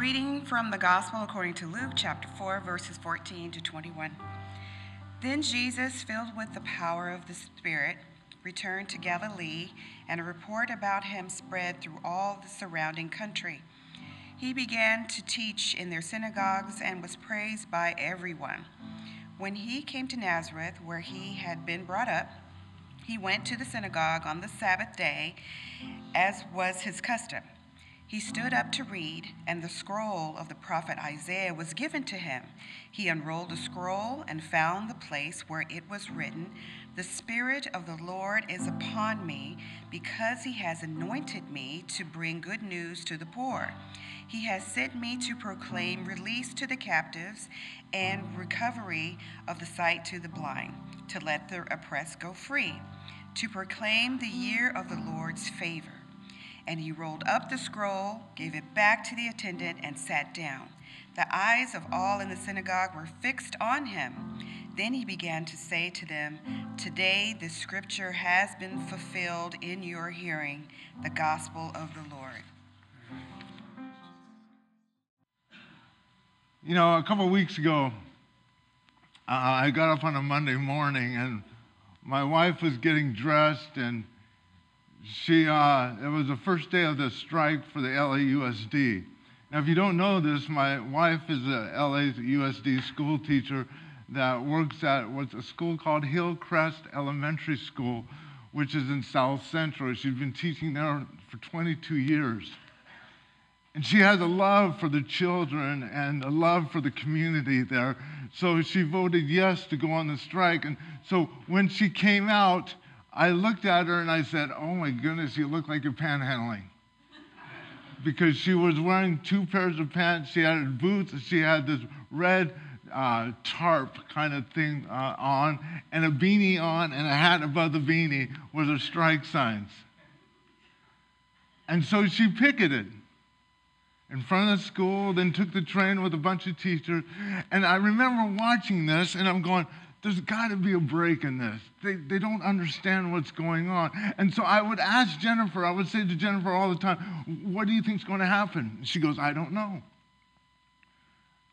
reading from the Gospel according to Luke chapter 4, verses 14 to 21. Then Jesus, filled with the power of the Spirit, returned to Galilee, and a report about him spread through all the surrounding country. He began to teach in their synagogues and was praised by everyone. When he came to Nazareth, where he had been brought up, he went to the synagogue on the Sabbath day, as was his custom. He stood up to read, and the scroll of the prophet Isaiah was given to him. He unrolled the scroll and found the place where it was written, The Spirit of the Lord is upon me, because he has anointed me to bring good news to the poor. He has sent me to proclaim release to the captives and recovery of the sight to the blind, to let the oppressed go free, to proclaim the year of the Lord's favor. And he rolled up the scroll, gave it back to the attendant, and sat down. The eyes of all in the synagogue were fixed on him. Then he began to say to them, Today the scripture has been fulfilled in your hearing, the gospel of the Lord. You know, a couple of weeks ago, uh, I got up on a Monday morning and my wife was getting dressed and she, uh, it was the first day of the strike for the LAUSD. Now, if you don't know this, my wife is a LAUSD school teacher that works at what's a school called Hillcrest Elementary School, which is in South Central. She's been teaching there for 22 years. And she has a love for the children and a love for the community there. So she voted yes to go on the strike. And so when she came out, I looked at her and I said, Oh my goodness, you look like you're panhandling. because she was wearing two pairs of pants. She had boots. She had this red uh, tarp kind of thing uh, on, and a beanie on, and a hat above the beanie with her strike signs. And so she picketed in front of the school, then took the train with a bunch of teachers. And I remember watching this, and I'm going, there's got to be a break in this. They, they don't understand what's going on. And so I would ask Jennifer, I would say to Jennifer all the time, What do you think is going to happen? She goes, I don't know.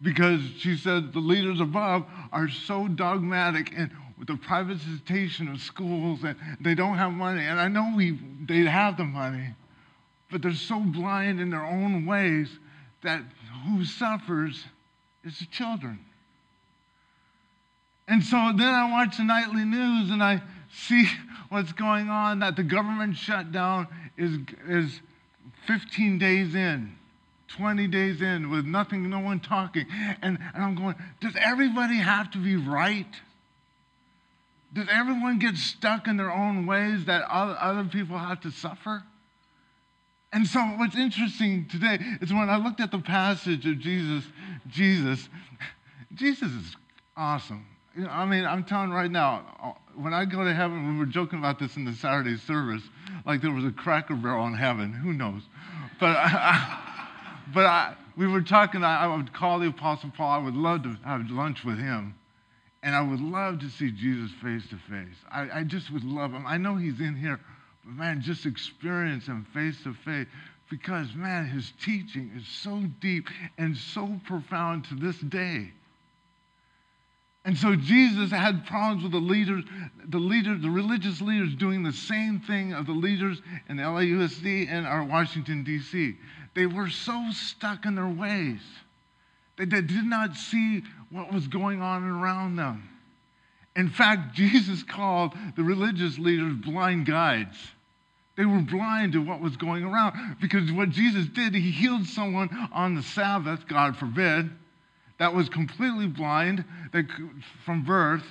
Because she said the leaders above are so dogmatic and with the privatization of schools and they don't have money. And I know we, they have the money, but they're so blind in their own ways that who suffers is the children. And so then I watch the nightly news and I see what's going on that the government shutdown is, is 15 days in, 20 days in with nothing, no one talking. And, and I'm going, does everybody have to be right? Does everyone get stuck in their own ways that other, people have to suffer? And so what's interesting today is when I looked at the passage of Jesus, Jesus, Jesus is awesome. I mean, I'm telling right now, uh, when I go to heaven, we were joking about this in the Saturday service, like there was a cracker barrel in heaven. Who knows? But, I, but I, we were talking, I, I would call the Apostle Paul. I would love to have lunch with him. And I would love to see Jesus face to face. I, I just would love him. I know he's in here, but man, just experience him face to face because, man, his teaching is so deep and so profound to this day. And so Jesus had problems with the leaders, the leaders, the religious leaders doing the same thing of the leaders in the LAUSD and our Washington, D.C. They were so stuck in their ways. They, they did not see what was going on around them. In fact, Jesus called the religious leaders blind guides. They were blind to what was going around because what Jesus did, he healed someone on the Sabbath, God forbid that was completely blind from birth,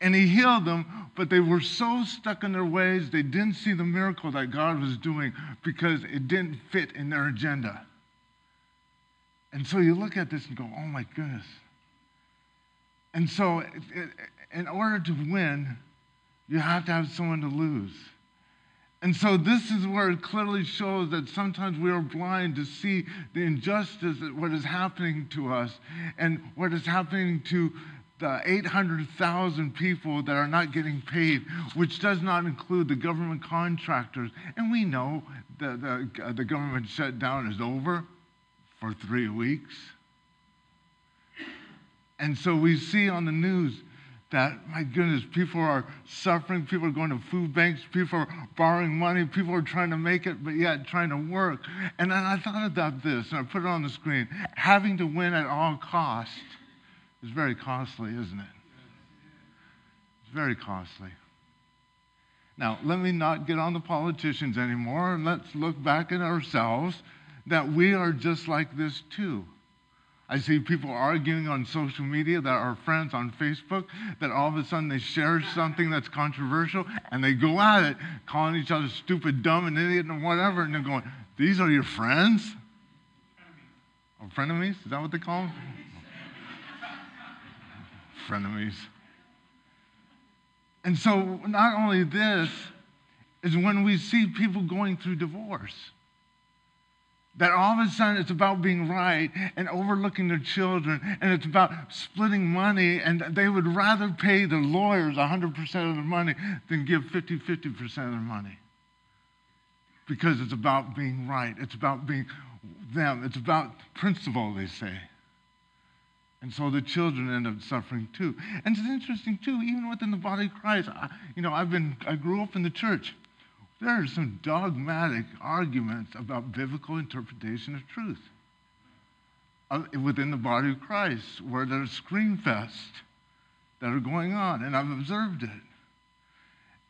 and he healed them, but they were so stuck in their ways, they didn't see the miracle that God was doing because it didn't fit in their agenda. And so you look at this and go, oh my goodness. And so, in order to win, you have to have someone to lose. And so this is where it clearly shows that sometimes we are blind to see the injustice that what is happening to us and what is happening to the 800,000 people that are not getting paid, which does not include the government contractors. And we know that the, uh, the government shutdown is over for three weeks. And so we see on the news that, my goodness, people are suffering, people are going to food banks, people are borrowing money, people are trying to make it, but yet trying to work. And then I thought about this, and I put it on the screen. Having to win at all cost is very costly, isn't it? It's very costly. Now, let me not get on the politicians anymore, and let's look back at ourselves that we are just like this too. I see people arguing on social media that are friends on Facebook that all of a sudden they share something that's controversial and they go at it, calling each other stupid, dumb, and idiot and whatever, and they're going, These are your friends? Or oh, frenemies? Is that what they call them? frenemies. And so, not only this, is when we see people going through divorce that all of a sudden it's about being right and overlooking their children, and it's about splitting money, and they would rather pay the lawyers 100% of their money than give 50 50% of their money. Because it's about being right, it's about being them, it's about principle, they say. And so the children end up suffering too. And it's interesting too, even within the body of Christ. I, you know, I've been, I grew up in the church there are some dogmatic arguments about biblical interpretation of truth uh, within the body of Christ, where there's scream that are going on, and I've observed it.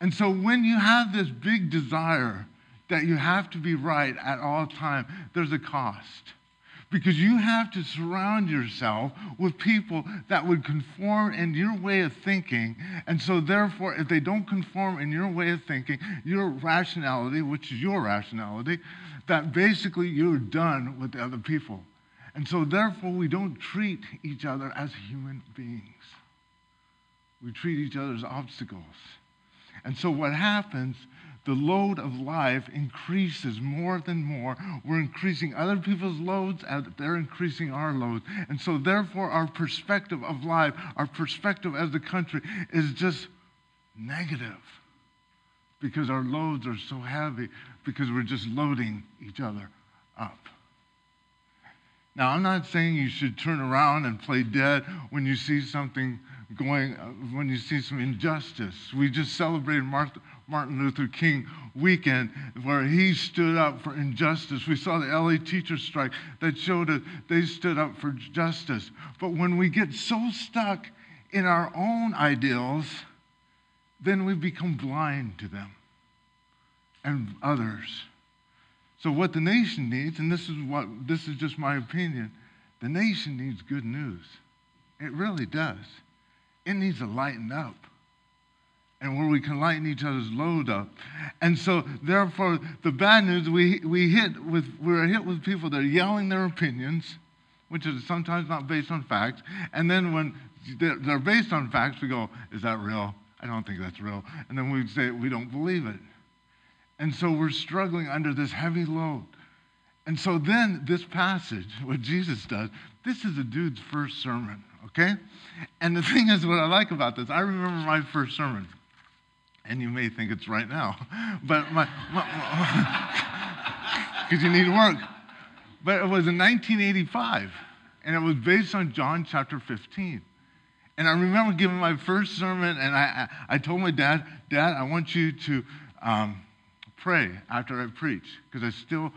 And so when you have this big desire that you have to be right at all time, there's a cost because you have to surround yourself with people that would conform in your way of thinking. And so, therefore, if they don't conform in your way of thinking, your rationality, which is your rationality, that basically you're done with the other people. And so, therefore, we don't treat each other as human beings. We treat each other as obstacles. And so, what happens the load of life increases more than more. We're increasing other people's loads, and they're increasing our loads. And so, therefore, our perspective of life, our perspective as a country, is just negative because our loads are so heavy, because we're just loading each other up. Now, I'm not saying you should turn around and play dead when you see something going, when you see some injustice. We just celebrated Martha, Martin Luther King weekend where he stood up for injustice. We saw the LA teachers strike that showed that they stood up for justice. But when we get so stuck in our own ideals, then we become blind to them and others. So what the nation needs, and this is what this is just my opinion, the nation needs good news. It really does. It needs to lighten up and where we can lighten each other's load up. And so, therefore, the bad news we, we hit with we're hit with people that are yelling their opinions, which is sometimes not based on facts. And then when they're, they're based on facts, we go, "Is that real? I don't think that's real." And then we say we don't believe it. And so we're struggling under this heavy load. And so then this passage, what Jesus does, this is a dude's first sermon, okay? And the thing is, what I like about this, I remember my first sermon and you may think it's right now, but my, because you need work. But it was in 1985, and it was based on John chapter 15. And I remember giving my first sermon, and I, I, told my dad, Dad, I want you to um, pray after I preach, because I still,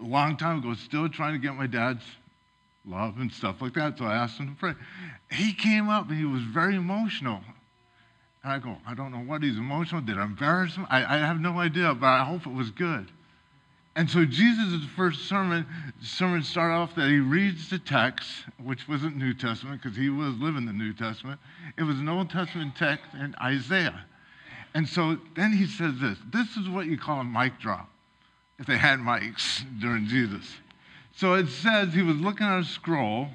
a long time ago, still trying to get my dad's love and stuff like that. So I asked him to pray. He came up and he was very emotional. And I go, I don't know what he's emotional. Did I embarrass him? I, I have no idea, but I hope it was good. And so Jesus' first sermon, sermon started off that he reads the text, which wasn't New Testament because he was living the New Testament. It was an Old Testament text in Isaiah. And so then he says this. This is what you call a mic drop, if they had mics during Jesus. So it says he was looking at a scroll,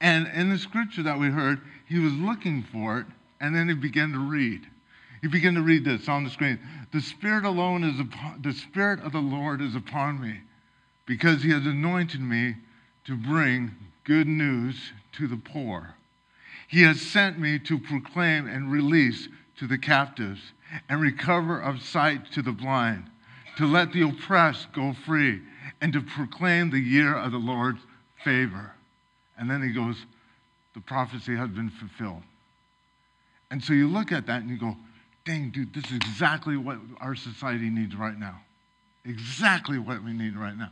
and in the scripture that we heard, he was looking for it, and then he began to read. He began to read this on the screen. The Spirit alone is upon, the Spirit of the Lord is upon me, because he has anointed me to bring good news to the poor. He has sent me to proclaim and release to the captives and recover of sight to the blind, to let the oppressed go free, and to proclaim the year of the Lord's favor. And then he goes, the prophecy has been fulfilled. And so you look at that and you go, dang, dude, this is exactly what our society needs right now. Exactly what we need right now.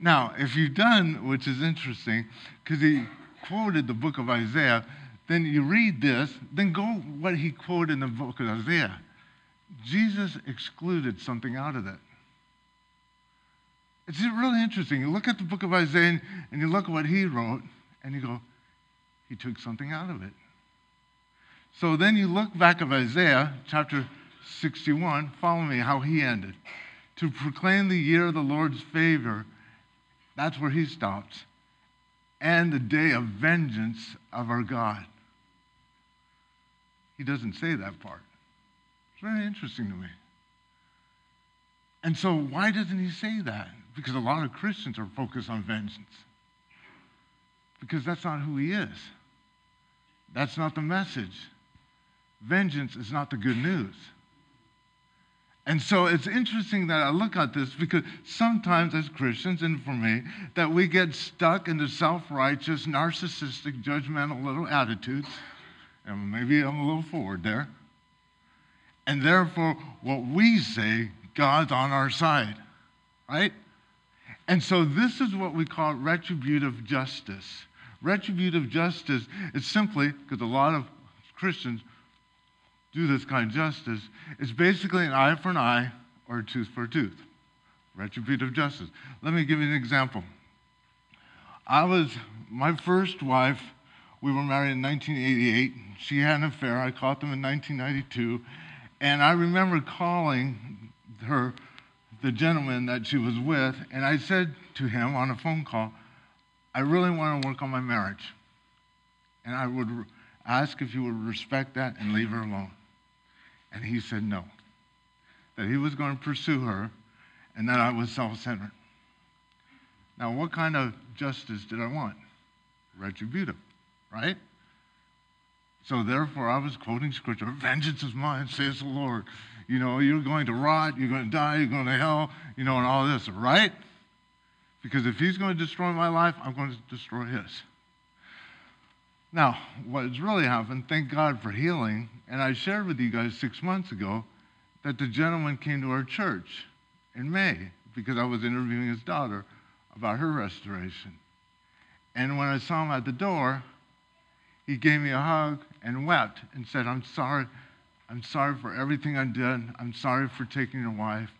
Now, if you've done, which is interesting, because he quoted the book of Isaiah, then you read this, then go what he quoted in the book of Isaiah. Jesus excluded something out of it. It's really interesting. You look at the book of Isaiah and you look at what he wrote, and you go, he took something out of it. So then you look back of Isaiah chapter 61, follow me how he ended. To proclaim the year of the Lord's favor, that's where he stops, and the day of vengeance of our God. He doesn't say that part. It's very interesting to me. And so, why doesn't he say that? Because a lot of Christians are focused on vengeance. Because that's not who he is. That's not the message. Vengeance is not the good news. And so it's interesting that I look at this because sometimes as Christians, and for me, that we get stuck in the self righteous, narcissistic, judgmental little attitudes. And maybe I'm a little forward there. And therefore, what we say, God's on our side, right? And so this is what we call retributive justice. Retributive justice is simply, because a lot of Christians do this kind of justice, it's basically an eye for an eye or a tooth for a tooth. Retributive justice. Let me give you an example. I was, my first wife, we were married in 1988. She had an affair. I caught them in 1992. And I remember calling her, the gentleman that she was with, and I said to him on a phone call, I really want to work on my marriage. And I would ask if you would respect that and leave her alone. And he said no, that he was going to pursue her and that I was self centered. Now, what kind of justice did I want? Retributive, right? So therefore, I was quoting scripture Vengeance is mine, says the Lord. You know, you're going to rot, you're going to die, you're going to hell, you know, and all this, right? Because if he's going to destroy my life, I'm going to destroy his. Now, what has really happened, thank God for healing, and I shared with you guys six months ago that the gentleman came to our church in May because I was interviewing his daughter about her restoration. And when I saw him at the door, he gave me a hug and wept and said, I'm sorry. I'm sorry for everything I did. I'm sorry for taking your wife.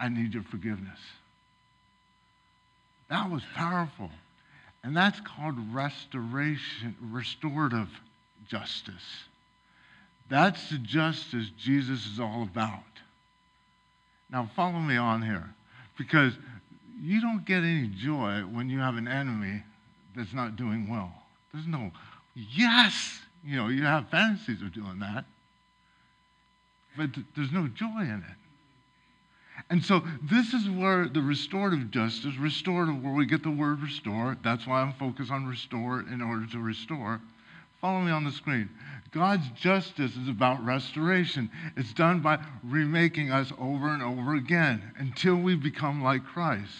I need your forgiveness. That was powerful. And that's called restoration, restorative justice. That's the justice Jesus is all about. Now, follow me on here, because you don't get any joy when you have an enemy that's not doing well. There's no, yes, you know, you have fantasies of doing that, but there's no joy in it. And so this is where the restorative justice, restorative, where we get the word restore. That's why I'm focused on restore in order to restore. Follow me on the screen. God's justice is about restoration. It's done by remaking us over and over again until we become like Christ.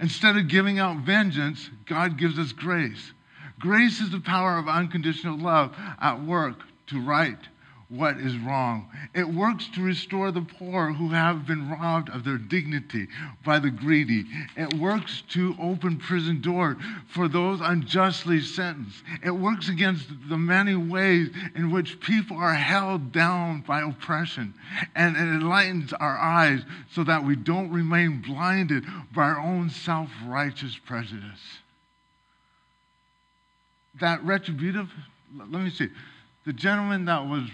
Instead of giving out vengeance, God gives us grace. Grace is the power of unconditional love at work to right what is wrong. It works to restore the poor who have been robbed of their dignity by the greedy. It works to open prison doors for those unjustly sentenced. It works against the many ways in which people are held down by oppression. And it enlightens our eyes so that we don't remain blinded by our own self righteous prejudice. That retributive, let me see. The gentleman that was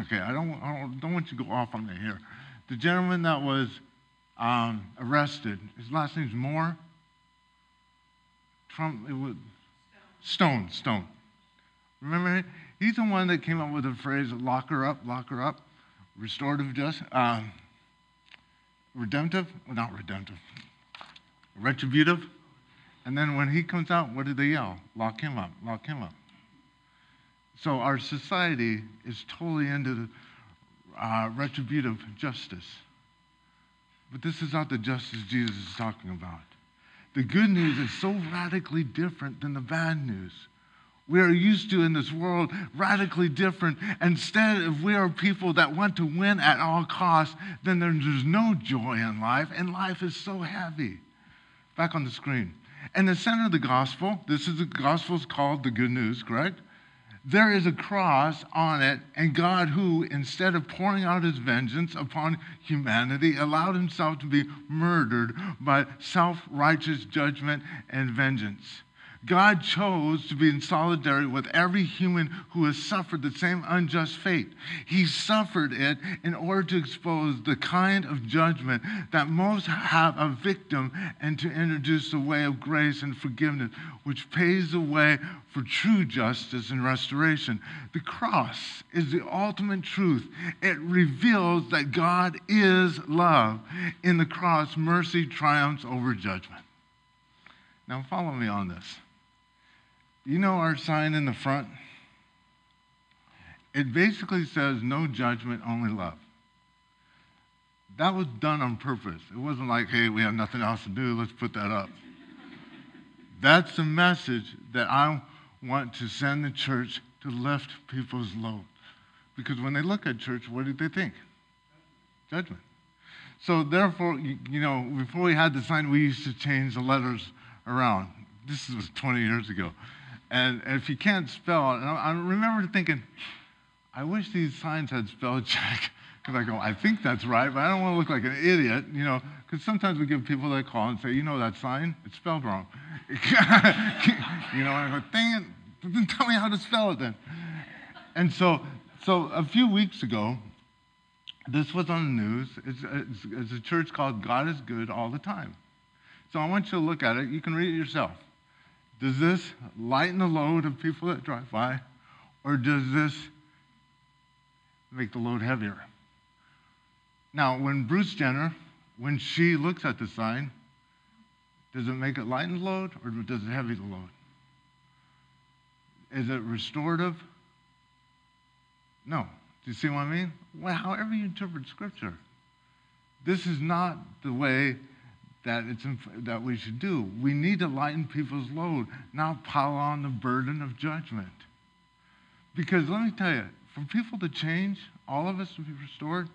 Okay, I don't, I don't, don't want you to go off on me here. The gentleman that was um, arrested, his last name's Moore. Trump, it was Stone, Stone. Remember, he's the one that came up with the phrase "lock her up, lock her up," restorative justice, um, redemptive, well, not redemptive, retributive. And then when he comes out, what do they yell? Lock him up, lock him up. So our society is totally into uh, retributive justice. But this is not the justice Jesus is talking about. The good news is so radically different than the bad news. We are used to in this world radically different. Instead, if we are people that want to win at all costs, then there's no joy in life, and life is so heavy. Back on the screen. In the center of the gospel, this is the gospel is called the good news, correct? There is a cross on it, and God, who, instead of pouring out his vengeance upon humanity, allowed himself to be murdered by self righteous judgment and vengeance. God chose to be in solidarity with every human who has suffered the same unjust fate. He suffered it in order to expose the kind of judgment that most have a victim and to introduce a way of grace and forgiveness, which paves the way for true justice and restoration. The cross is the ultimate truth. It reveals that God is love. In the cross, mercy triumphs over judgment. Now, follow me on this. You know our sign in the front? It basically says no judgment, only love. That was done on purpose. It wasn't like, hey, we have nothing else to do, let's put that up. That's the message that I want to send the church to lift people's load. Because when they look at church, what do they think? Judgment. So, therefore, you, you know, before we had the sign, we used to change the letters around. This was 20 years ago. And, if you can't spell, and I, I remember thinking, I wish these signs had spell check. Because I go, I think that's right, but I don't want to look like an idiot, you know, because sometimes we give people that call and say, you know that sign? It's spelled wrong. you know, and I go, dang it, then tell me how to spell it then. And so, so a few weeks ago, this was on the news. It's, it's, it's a church called God is Good All the Time. So I want you to look at it. You can read it yourself. Does this lighten the load of people that drive by? Or does this make the load heavier? Now, when Bruce Jenner, when she looks at the sign, does it make it lighten the load or does it heavy the load? Is it restorative? No. Do you see what I mean? Well, however you interpret Scripture, this is not the way that, it's, that we should do. We need to lighten people's load, not pile on the burden of judgment. Because let me tell you, for people to change, all of us to be restored,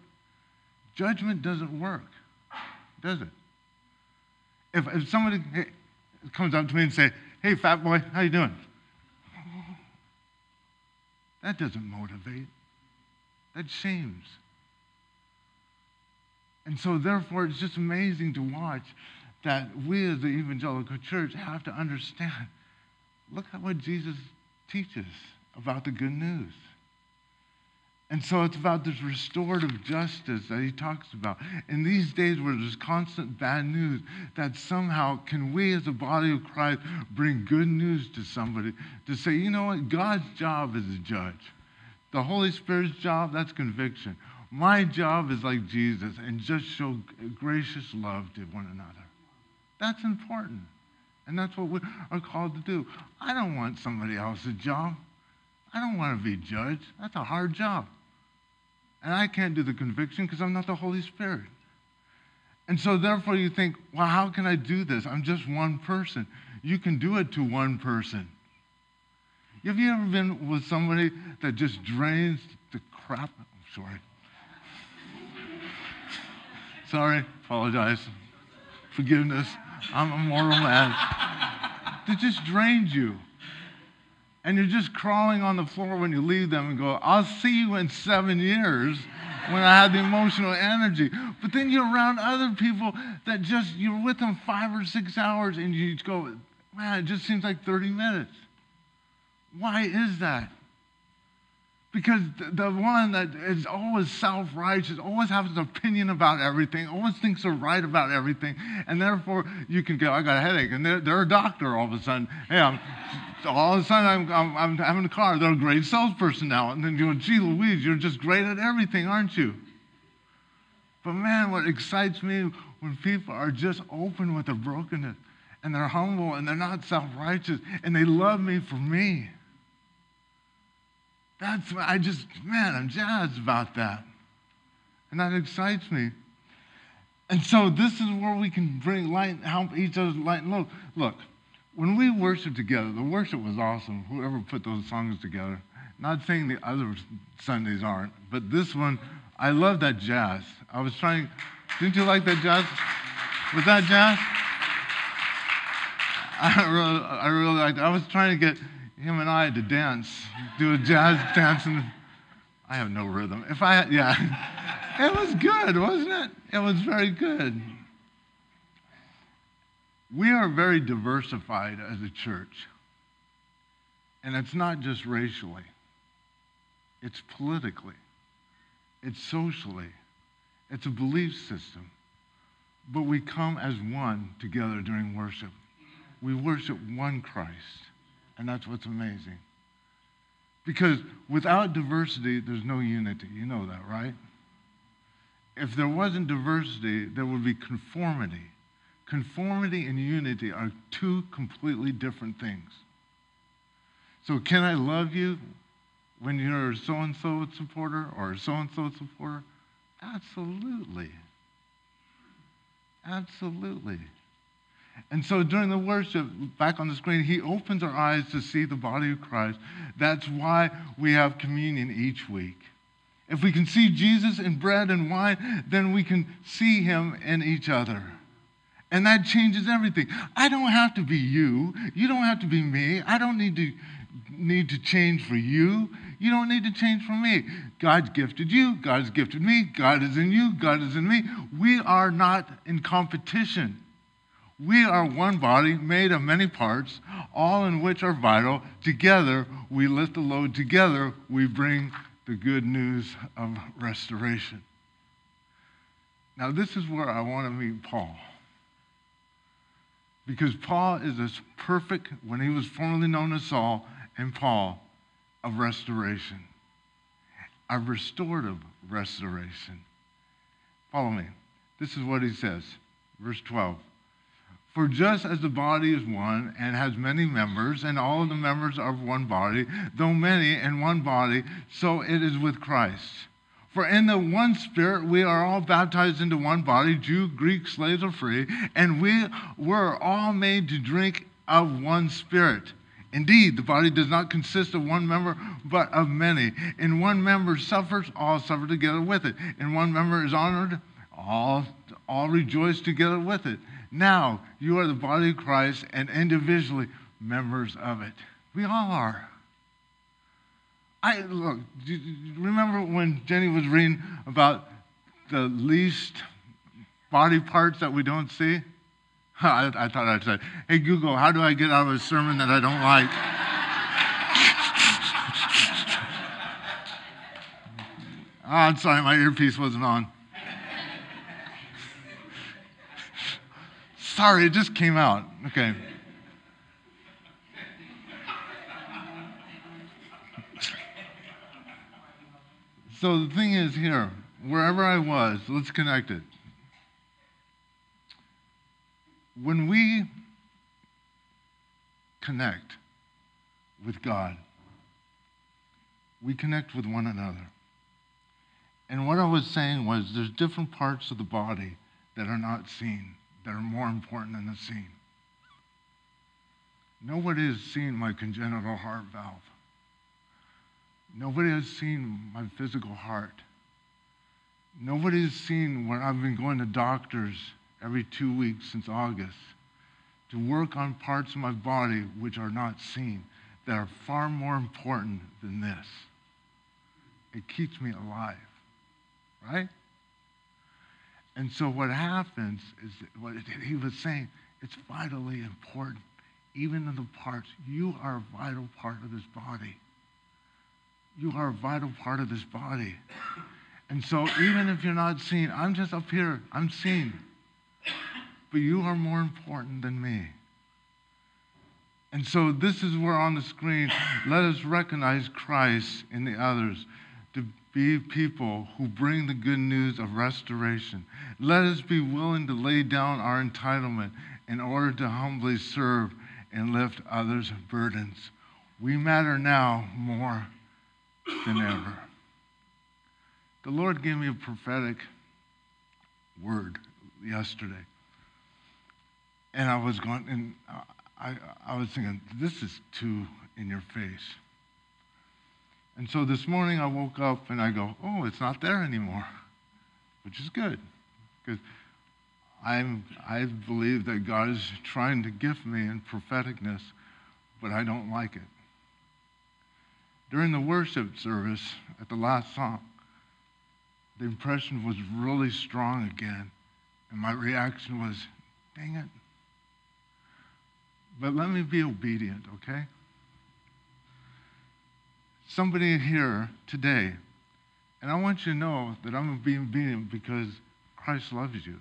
judgment doesn't work, does it? If, if somebody comes up to me and say, hey, fat boy, how you doing? That doesn't motivate. That shames. And so, therefore, it's just amazing to watch that we as the evangelical church have to understand look at what Jesus teaches about the good news. And so it's about this restorative justice that he talks about. In these days where there's constant bad news, that somehow can we as a body of Christ bring good news to somebody to say, you know what, God's job is a judge. The Holy Spirit's job, that's conviction. My job is like Jesus and just show gracious love to one another. That's important. And that's what we are called to do. I don't want somebody else's job. I don't want to be judged. That's a hard job. And I can't do the conviction because I'm not the Holy Spirit. And so, therefore, you think, well, how can I do this? I'm just one person. You can do it to one person. Have you ever been with somebody that just drains the crap? I'm sorry. Sorry, apologize. Forgiveness. I'm a mortal man. That just drains you. And you're just crawling on the floor when you leave them and go, I'll see you in seven years when I have the emotional energy. But then you're around other people that just, you're with them five or six hours and you go, man, it just seems like 30 minutes. Why is that? Because the one that is always self righteous, always has an opinion about everything, always thinks they're right about everything, and therefore you can go, I got a headache, and they're, they're a doctor all of a sudden. Hey, I'm, all of a sudden I'm, I'm, I'm having a car, they're a great salesperson now. And then you go, gee Louise, you're just great at everything, aren't you? But man, what excites me when people are just open with their brokenness, and they're humble, and they're not self righteous, and they love me for me. That's, I just, man, I'm jazzed about that. And that excites me. And so this is where we can bring light, help each other light and look. Look, when we worship together, the worship was awesome. Whoever put those songs together. Not saying the other Sundays aren't, but this one, I love that jazz. I was trying, didn't you like that jazz? Was that jazz? I really, I really liked it. I was trying to get him and I had to dance, do a jazz dance, and I have no rhythm. If I, yeah, it was good, wasn't it? It was very good. We are very diversified as a church. And it's not just racially, it's politically, it's socially, it's a belief system. But we come as one together during worship. We worship one Christ. And that's what's amazing. Because without diversity, there's no unity. You know that, right? If there wasn't diversity, there would be conformity. Conformity and unity are two completely different things. So, can I love you when you're a so and so supporter or a so and so supporter? Absolutely. Absolutely. And so during the worship, back on the screen, he opens our eyes to see the body of Christ. That's why we have communion each week. If we can see Jesus in bread and wine, then we can see him in each other. And that changes everything. I don't have to be you. You don't have to be me. I don't need to need to change for you. You don't need to change for me. God's gifted you. God's gifted me. God is in you. God is in me. We are not in competition. We are one body made of many parts, all in which are vital. Together, we lift the load. Together, we bring the good news of restoration. Now, this is where I want to meet Paul. Because Paul is as perfect, when he was formerly known as Saul, and Paul, of restoration, a restorative restoration. Follow me. This is what he says, verse 12. For just as the body is one and has many members, and all the members are of one body, though many in one body, so it is with Christ. For in the one Spirit we are all baptized into one body, Jew, Greek, slaves, or free, and we were all made to drink of one Spirit. Indeed, the body does not consist of one member, but of many. In one member suffers, all suffer together with it. In one member is honored, all, all rejoice together with it. Now, you are the body of Christ and individually members of it. We all are. I look, do you remember when Jenny was reading about the least body parts that we don't see? I, I thought I'd say, hey, Google, how do I get out of a sermon that I don't like? oh, I'm sorry, my earpiece wasn't on. Sorry, it just came out. Okay. So the thing is here, wherever I was, let's connect it. When we connect with God, we connect with one another. And what I was saying was there's different parts of the body that are not seen, that are more important than the seen. Nobody has seen my congenital heart valve. Nobody has seen my physical heart. Nobody has seen when I've been going to doctors every two weeks since August to work on parts of my body which are not seen, that are far more important than this. It keeps me alive, right? And so what happens is what he was saying, it's vitally important. Even in the parts, you are a vital part of this body. You are a vital part of this body. And so even if you're not seen, I'm just up here, I'm seen. But you are more important than me. And so this is where on the screen, let us recognize Christ in the others be people who bring the good news of restoration. Let us be willing to lay down our entitlement in order to humbly serve and lift others' burdens. We matter now more than ever. The Lord gave me a prophetic word yesterday. And I was going, and I, I was thinking, this is too in your face. And so this morning I woke up and I go, oh, it's not there anymore, which is good. Because I'm, I believe that God is trying to gift me in propheticness, but I don't like it. During the worship service at the last song, the impression was really strong again. And my reaction was, dang it. But let me be obedient, okay? Somebody here today, and I want you to know that I'm being obedient because Christ loves you.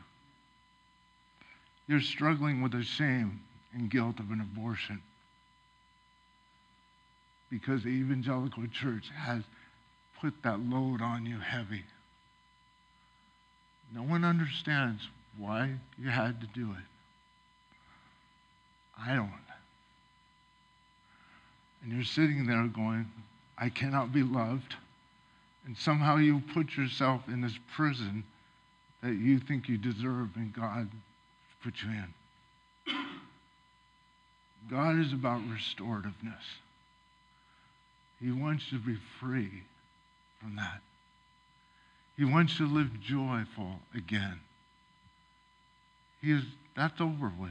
You're struggling with the shame and guilt of an abortion because the evangelical church has put that load on you heavy. No one understands why you had to do it. I don't. And you're sitting there going, I cannot be loved. And somehow you put yourself in this prison that you think you deserve and God put you in. God is about restorativeness. He wants you to be free from that. He wants you to live joyful again. He is, that's over with.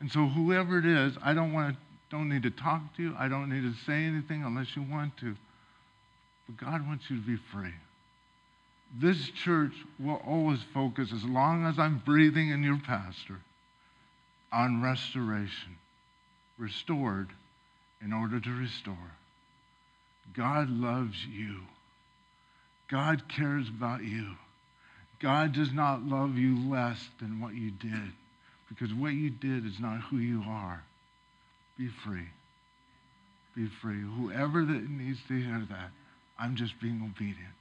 And so whoever it is, I don't want to, don't need to talk to you. I don't need to say anything unless you want to. But God wants you to be free. This church will always focus, as long as I'm breathing in your pastor, on restoration. Restored in order to restore. God loves you. God cares about you. God does not love you less than what you did because what you did is not who you are be free. Be free. Whoever that needs to hear that, I'm just being obedient.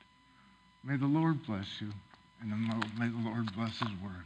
May the Lord bless you, and may the Lord bless His word.